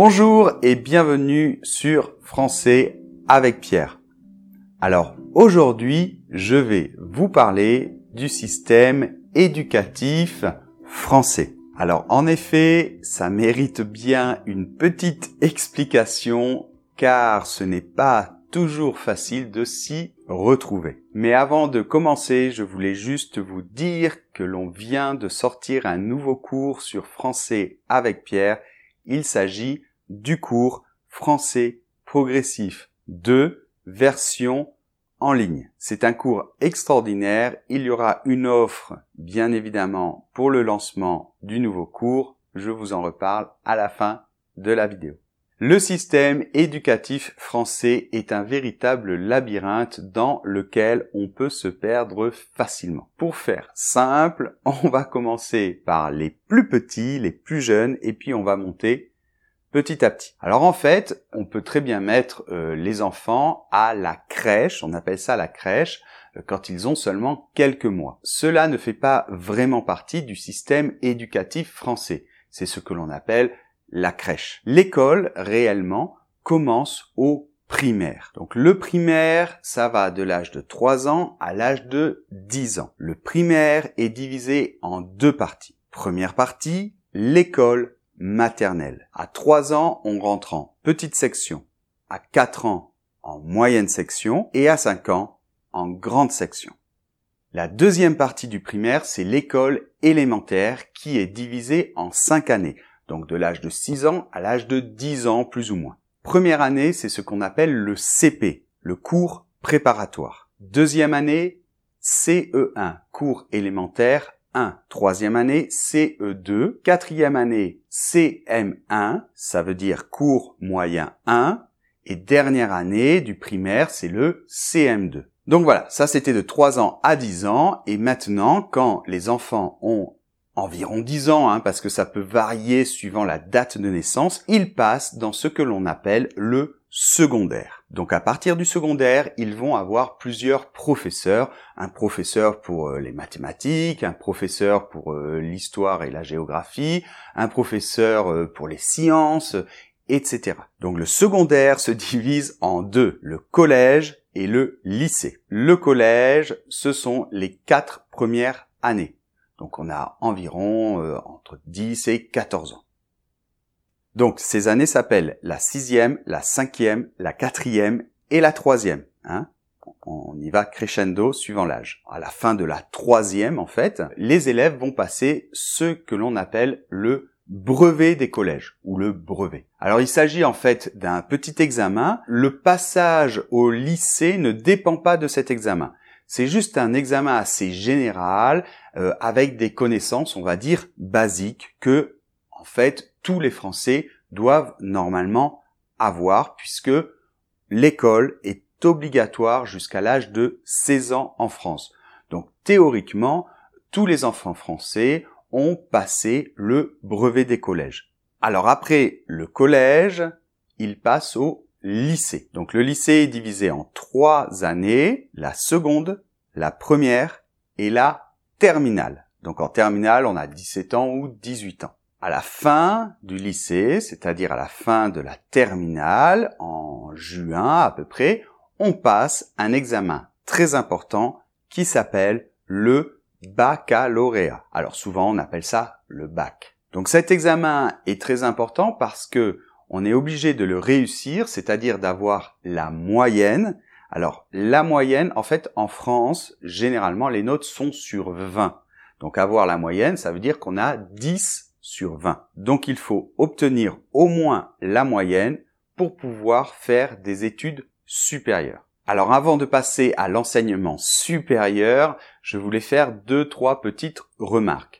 Bonjour et bienvenue sur Français avec Pierre. Alors aujourd'hui, je vais vous parler du système éducatif français. Alors en effet, ça mérite bien une petite explication car ce n'est pas toujours facile de s'y retrouver. Mais avant de commencer, je voulais juste vous dire que l'on vient de sortir un nouveau cours sur français avec Pierre. Il s'agit du cours français progressif 2 version en ligne. C'est un cours extraordinaire. Il y aura une offre, bien évidemment, pour le lancement du nouveau cours. Je vous en reparle à la fin de la vidéo. Le système éducatif français est un véritable labyrinthe dans lequel on peut se perdre facilement. Pour faire simple, on va commencer par les plus petits, les plus jeunes, et puis on va monter petit à petit. Alors en fait, on peut très bien mettre euh, les enfants à la crèche, on appelle ça la crèche, euh, quand ils ont seulement quelques mois. Cela ne fait pas vraiment partie du système éducatif français. C'est ce que l'on appelle la crèche. L'école, réellement, commence au primaire. Donc le primaire, ça va de l'âge de 3 ans à l'âge de 10 ans. Le primaire est divisé en deux parties. Première partie, l'école maternelle. À 3 ans, on rentre en petite section. À 4 ans, en moyenne section. Et à 5 ans, en grande section. La deuxième partie du primaire, c'est l'école élémentaire qui est divisée en 5 années donc de l'âge de 6 ans à l'âge de 10 ans plus ou moins. Première année, c'est ce qu'on appelle le CP, le cours préparatoire. Deuxième année, CE1, cours élémentaire 1. Troisième année, CE2. Quatrième année, CM1, ça veut dire cours moyen 1. Et dernière année du primaire, c'est le CM2. Donc voilà, ça c'était de 3 ans à 10 ans. Et maintenant, quand les enfants ont environ 10 ans, hein, parce que ça peut varier suivant la date de naissance, ils passent dans ce que l'on appelle le secondaire. Donc à partir du secondaire, ils vont avoir plusieurs professeurs, un professeur pour euh, les mathématiques, un professeur pour euh, l'histoire et la géographie, un professeur euh, pour les sciences, etc. Donc le secondaire se divise en deux, le collège et le lycée. Le collège, ce sont les quatre premières années. Donc on a environ euh, entre 10 et 14 ans. Donc ces années s'appellent la sixième, la cinquième, la quatrième et la troisième. Hein on y va crescendo suivant l'âge. À la fin de la troisième, en fait, les élèves vont passer ce que l'on appelle le brevet des collèges ou le brevet. Alors il s'agit en fait d'un petit examen. Le passage au lycée ne dépend pas de cet examen. C'est juste un examen assez général euh, avec des connaissances, on va dire, basiques que, en fait, tous les Français doivent normalement avoir puisque l'école est obligatoire jusqu'à l'âge de 16 ans en France. Donc théoriquement, tous les enfants français ont passé le brevet des collèges. Alors après le collège, ils passent au lycée. Donc le lycée est divisé en trois années, la seconde, la première et la terminale. Donc en terminale, on a 17 ans ou 18 ans. À la fin du lycée, c'est-à-dire à la fin de la terminale, en juin à peu près, on passe un examen très important qui s'appelle le baccalauréat. Alors souvent on appelle ça le bac. Donc cet examen est très important parce que on est obligé de le réussir, c'est-à-dire d'avoir la moyenne. Alors, la moyenne, en fait, en France, généralement, les notes sont sur 20. Donc, avoir la moyenne, ça veut dire qu'on a 10 sur 20. Donc, il faut obtenir au moins la moyenne pour pouvoir faire des études supérieures. Alors, avant de passer à l'enseignement supérieur, je voulais faire deux, trois petites remarques.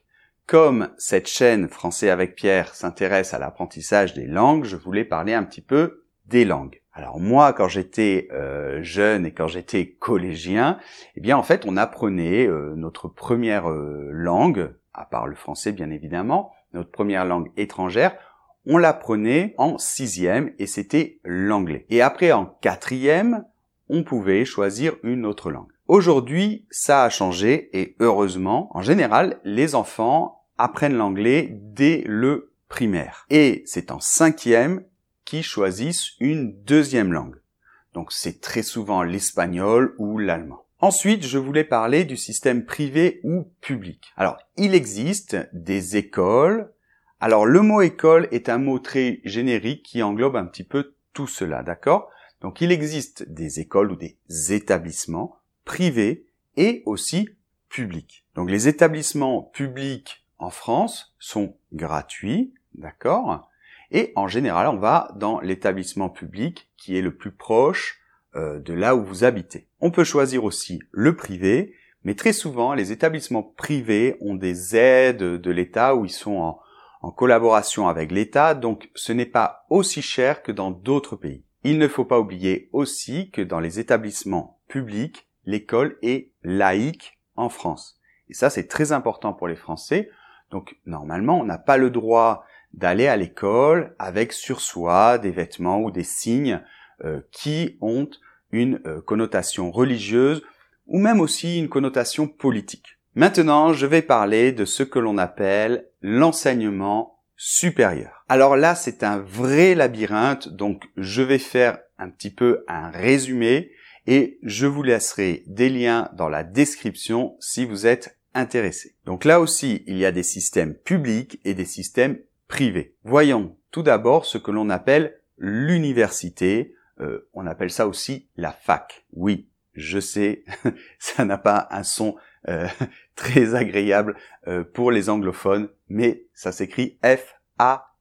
Comme cette chaîne Français avec Pierre s'intéresse à l'apprentissage des langues, je voulais parler un petit peu des langues. Alors moi, quand j'étais euh, jeune et quand j'étais collégien, eh bien en fait, on apprenait euh, notre première euh, langue, à part le français bien évidemment, notre première langue étrangère, on l'apprenait en sixième et c'était l'anglais. Et après en quatrième, on pouvait choisir une autre langue. Aujourd'hui, ça a changé et heureusement, en général, les enfants apprennent l'anglais dès le primaire. Et c'est en cinquième qu'ils choisissent une deuxième langue. Donc c'est très souvent l'espagnol ou l'allemand. Ensuite, je voulais parler du système privé ou public. Alors, il existe des écoles. Alors, le mot école est un mot très générique qui englobe un petit peu tout cela, d'accord? Donc, il existe des écoles ou des établissements privés et aussi publics. Donc, les établissements publics en France sont gratuits, d'accord? Et en général, on va dans l'établissement public qui est le plus proche euh, de là où vous habitez. On peut choisir aussi le privé, mais très souvent, les établissements privés ont des aides de l'État où ils sont en, en collaboration avec l'État, donc ce n'est pas aussi cher que dans d'autres pays. Il ne faut pas oublier aussi que dans les établissements publics, l'école est laïque en France. Et ça, c'est très important pour les Français. Donc, normalement, on n'a pas le droit d'aller à l'école avec sur soi des vêtements ou des signes euh, qui ont une euh, connotation religieuse ou même aussi une connotation politique. Maintenant, je vais parler de ce que l'on appelle l'enseignement supérieur. Alors là, c'est un vrai labyrinthe, donc je vais faire un petit peu un résumé et je vous laisserai des liens dans la description si vous êtes Donc là aussi, il y a des systèmes publics et des systèmes privés. Voyons tout d'abord ce que l'on appelle l'université euh, on appelle ça aussi la fac. Oui, je sais, ça n'a pas un son euh, très agréable euh, pour les anglophones, mais ça s'écrit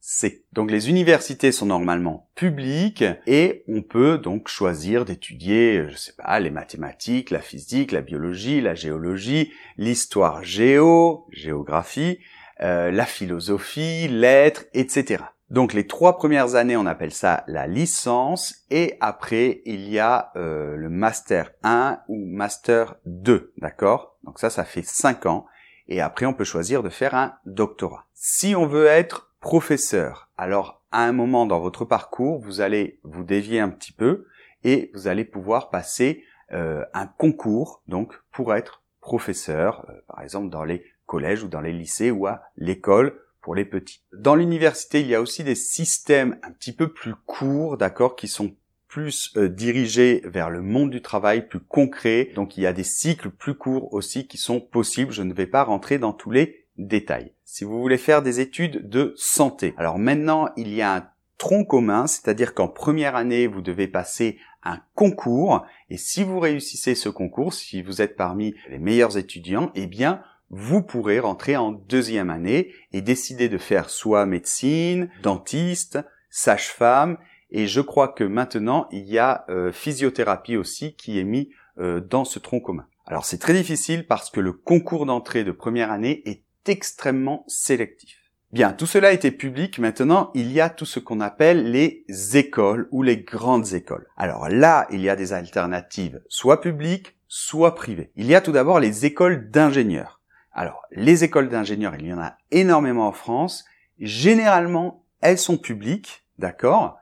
F-A-C. Donc les universités sont normalement publiques et on peut donc choisir d'étudier, je sais pas, les mathématiques, la physique, la biologie, la géologie, l'histoire géo, géographie, la philosophie, lettres, etc. Donc les trois premières années, on appelle ça la licence, et après il y a euh, le master 1 ou master 2, d'accord? Donc ça, ça fait cinq ans, et après on peut choisir de faire un doctorat. Si on veut être professeur, alors à un moment dans votre parcours, vous allez vous dévier un petit peu, et vous allez pouvoir passer euh, un concours, donc pour être professeur, euh, par exemple dans les collèges ou dans les lycées ou à l'école les petits. Dans l'université, il y a aussi des systèmes un petit peu plus courts, d'accord, qui sont plus euh, dirigés vers le monde du travail, plus concret. Donc il y a des cycles plus courts aussi qui sont possibles. Je ne vais pas rentrer dans tous les détails. Si vous voulez faire des études de santé, alors maintenant il y a un tronc commun, c'est-à-dire qu'en première année, vous devez passer un concours, et si vous réussissez ce concours, si vous êtes parmi les meilleurs étudiants, eh bien, vous pourrez rentrer en deuxième année et décider de faire soit médecine, dentiste, sage-femme, et je crois que maintenant il y a euh, physiothérapie aussi qui est mis euh, dans ce tronc commun. Alors c'est très difficile parce que le concours d'entrée de première année est extrêmement sélectif. Bien, tout cela était public, maintenant il y a tout ce qu'on appelle les écoles ou les grandes écoles. Alors là, il y a des alternatives, soit publiques, soit privées. Il y a tout d'abord les écoles d'ingénieurs. Alors, les écoles d'ingénieurs, il y en a énormément en France. Généralement, elles sont publiques, d'accord?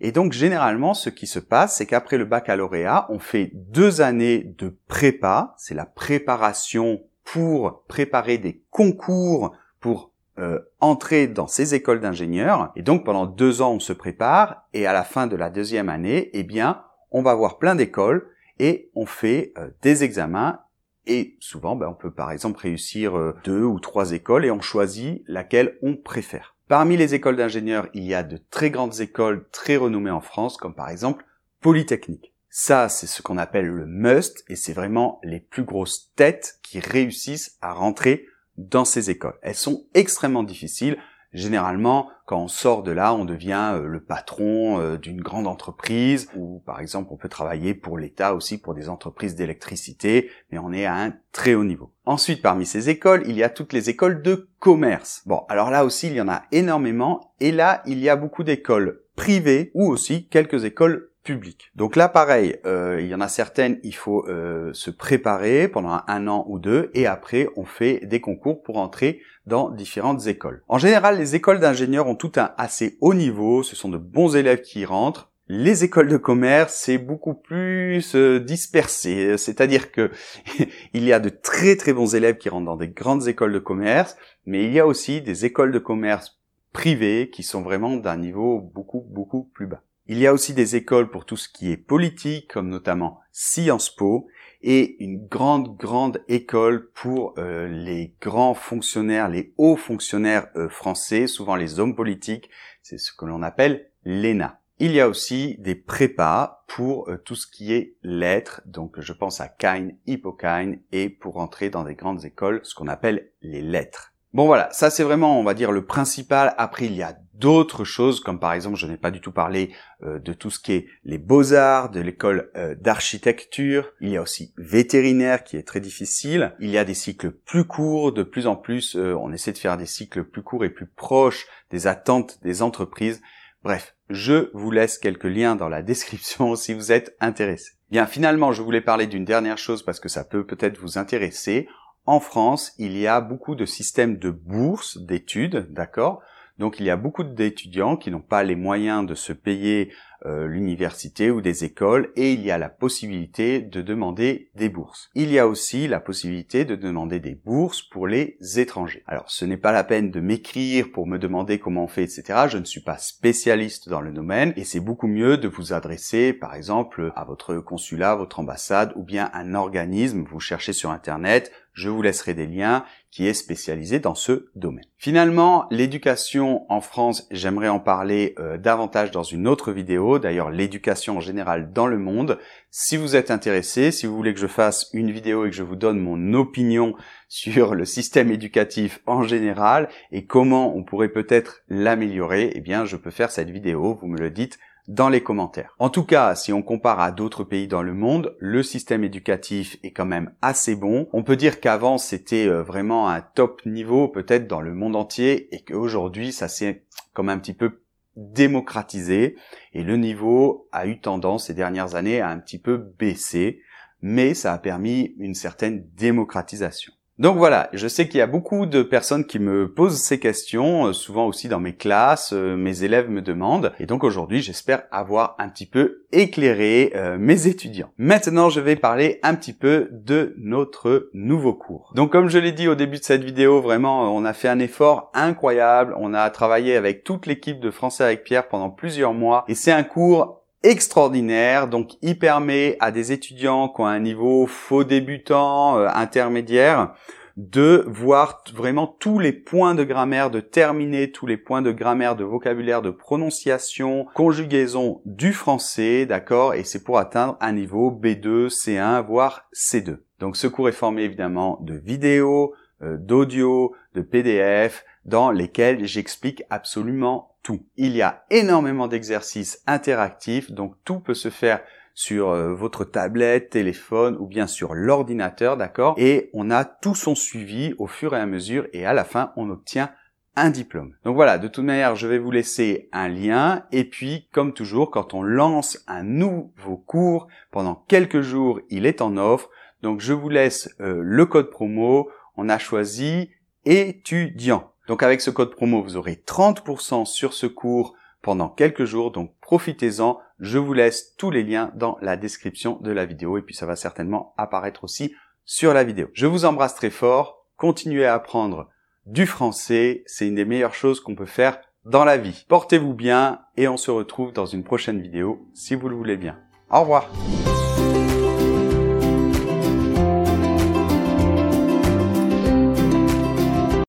Et donc, généralement, ce qui se passe, c'est qu'après le baccalauréat, on fait deux années de prépa. C'est la préparation pour préparer des concours pour euh, entrer dans ces écoles d'ingénieurs. Et donc, pendant deux ans, on se prépare. Et à la fin de la deuxième année, eh bien, on va voir plein d'écoles et on fait euh, des examens et souvent, ben, on peut par exemple réussir euh, deux ou trois écoles et on choisit laquelle on préfère. Parmi les écoles d'ingénieurs, il y a de très grandes écoles très renommées en France, comme par exemple Polytechnique. Ça, c'est ce qu'on appelle le must, et c'est vraiment les plus grosses têtes qui réussissent à rentrer dans ces écoles. Elles sont extrêmement difficiles. Généralement, quand on sort de là, on devient euh, le patron euh, d'une grande entreprise, ou par exemple, on peut travailler pour l'État aussi, pour des entreprises d'électricité, mais on est à un très haut niveau. Ensuite, parmi ces écoles, il y a toutes les écoles de commerce. Bon, alors là aussi, il y en a énormément, et là, il y a beaucoup d'écoles privées, ou aussi quelques écoles public. Donc là, pareil, euh, il y en a certaines, il faut euh, se préparer pendant un an ou deux, et après, on fait des concours pour entrer dans différentes écoles. En général, les écoles d'ingénieurs ont tout un assez haut niveau, ce sont de bons élèves qui y rentrent. Les écoles de commerce, c'est beaucoup plus euh, dispersé, c'est-à-dire que il y a de très très bons élèves qui rentrent dans des grandes écoles de commerce, mais il y a aussi des écoles de commerce privées qui sont vraiment d'un niveau beaucoup, beaucoup plus bas. Il y a aussi des écoles pour tout ce qui est politique, comme notamment Sciences Po, et une grande, grande école pour euh, les grands fonctionnaires, les hauts fonctionnaires euh, français, souvent les hommes politiques, c'est ce que l'on appelle l'ENA. Il y a aussi des prépas pour euh, tout ce qui est lettres, donc je pense à Kine, Hippokine, et pour entrer dans des grandes écoles, ce qu'on appelle les lettres. Bon voilà, ça c'est vraiment, on va dire, le principal. Après, il y a d'autres choses, comme par exemple, je n'ai pas du tout parlé euh, de tout ce qui est les beaux-arts, de l'école euh, d'architecture. Il y a aussi vétérinaire qui est très difficile. Il y a des cycles plus courts, de plus en plus, euh, on essaie de faire des cycles plus courts et plus proches des attentes des entreprises. Bref, je vous laisse quelques liens dans la description si vous êtes intéressé. Bien, finalement, je voulais parler d'une dernière chose parce que ça peut peut-être vous intéresser. En France, il y a beaucoup de systèmes de bourses d'études, d'accord? Donc il y a beaucoup d'étudiants qui n'ont pas les moyens de se payer euh, l'université ou des écoles et il y a la possibilité de demander des bourses. Il y a aussi la possibilité de demander des bourses pour les étrangers. Alors ce n'est pas la peine de m'écrire pour me demander comment on fait, etc. Je ne suis pas spécialiste dans le domaine et c'est beaucoup mieux de vous adresser par exemple à votre consulat, votre ambassade ou bien un organisme, vous cherchez sur internet, je vous laisserai des liens, qui est spécialisé dans ce domaine. Finalement, l'éducation en France, j'aimerais en parler euh, davantage dans une autre vidéo, d'ailleurs l'éducation en général dans le monde. Si vous êtes intéressé, si vous voulez que je fasse une vidéo et que je vous donne mon opinion sur le système éducatif en général et comment on pourrait peut-être l'améliorer, eh bien je peux faire cette vidéo, vous me le dites dans les commentaires. En tout cas, si on compare à d'autres pays dans le monde, le système éducatif est quand même assez bon. On peut dire qu'avant c'était euh, vraiment un top niveau peut-être dans le monde entier et qu'aujourd'hui ça s'est comme un petit peu démocratisé et le niveau a eu tendance ces dernières années à un petit peu baisser, mais ça a permis une certaine démocratisation. Donc voilà, je sais qu'il y a beaucoup de personnes qui me posent ces questions, euh, souvent aussi dans mes classes, euh, mes élèves me demandent, et donc aujourd'hui j'espère avoir un petit peu éclairé euh, mes étudiants. Maintenant je vais parler un petit peu de notre nouveau cours. Donc comme je l'ai dit au début de cette vidéo, vraiment on a fait un effort incroyable, on a travaillé avec toute l'équipe de Français avec Pierre pendant plusieurs mois, et c'est un cours extraordinaire. Donc, il permet à des étudiants qui ont un niveau faux débutant, euh, intermédiaire, de voir vraiment tous les points de grammaire, de terminer tous les points de grammaire, de vocabulaire, de prononciation, conjugaison du français, d'accord Et c'est pour atteindre un niveau B2, C1, voire C2. Donc ce cours est formé évidemment de vidéos, euh, d'audio, de PDF, dans lesquels j'explique absolument tout. Il y a énormément d'exercices interactifs, donc tout peut se faire sur euh, votre tablette, téléphone ou bien sur l'ordinateur, d'accord? Et on a tout son suivi au fur et à mesure et à la fin, on obtient un diplôme. Donc voilà, de toute manière, je vais vous laisser un lien et puis, comme toujours, quand on lance un nouveau cours, pendant quelques jours, il est en offre. Donc je vous laisse euh, le code promo. On a choisi étudiant. Donc avec ce code promo, vous aurez 30% sur ce cours pendant quelques jours, donc profitez-en. Je vous laisse tous les liens dans la description de la vidéo et puis ça va certainement apparaître aussi sur la vidéo. Je vous embrasse très fort, continuez à apprendre du français, c'est une des meilleures choses qu'on peut faire dans la vie. Portez-vous bien et on se retrouve dans une prochaine vidéo si vous le voulez bien. Au revoir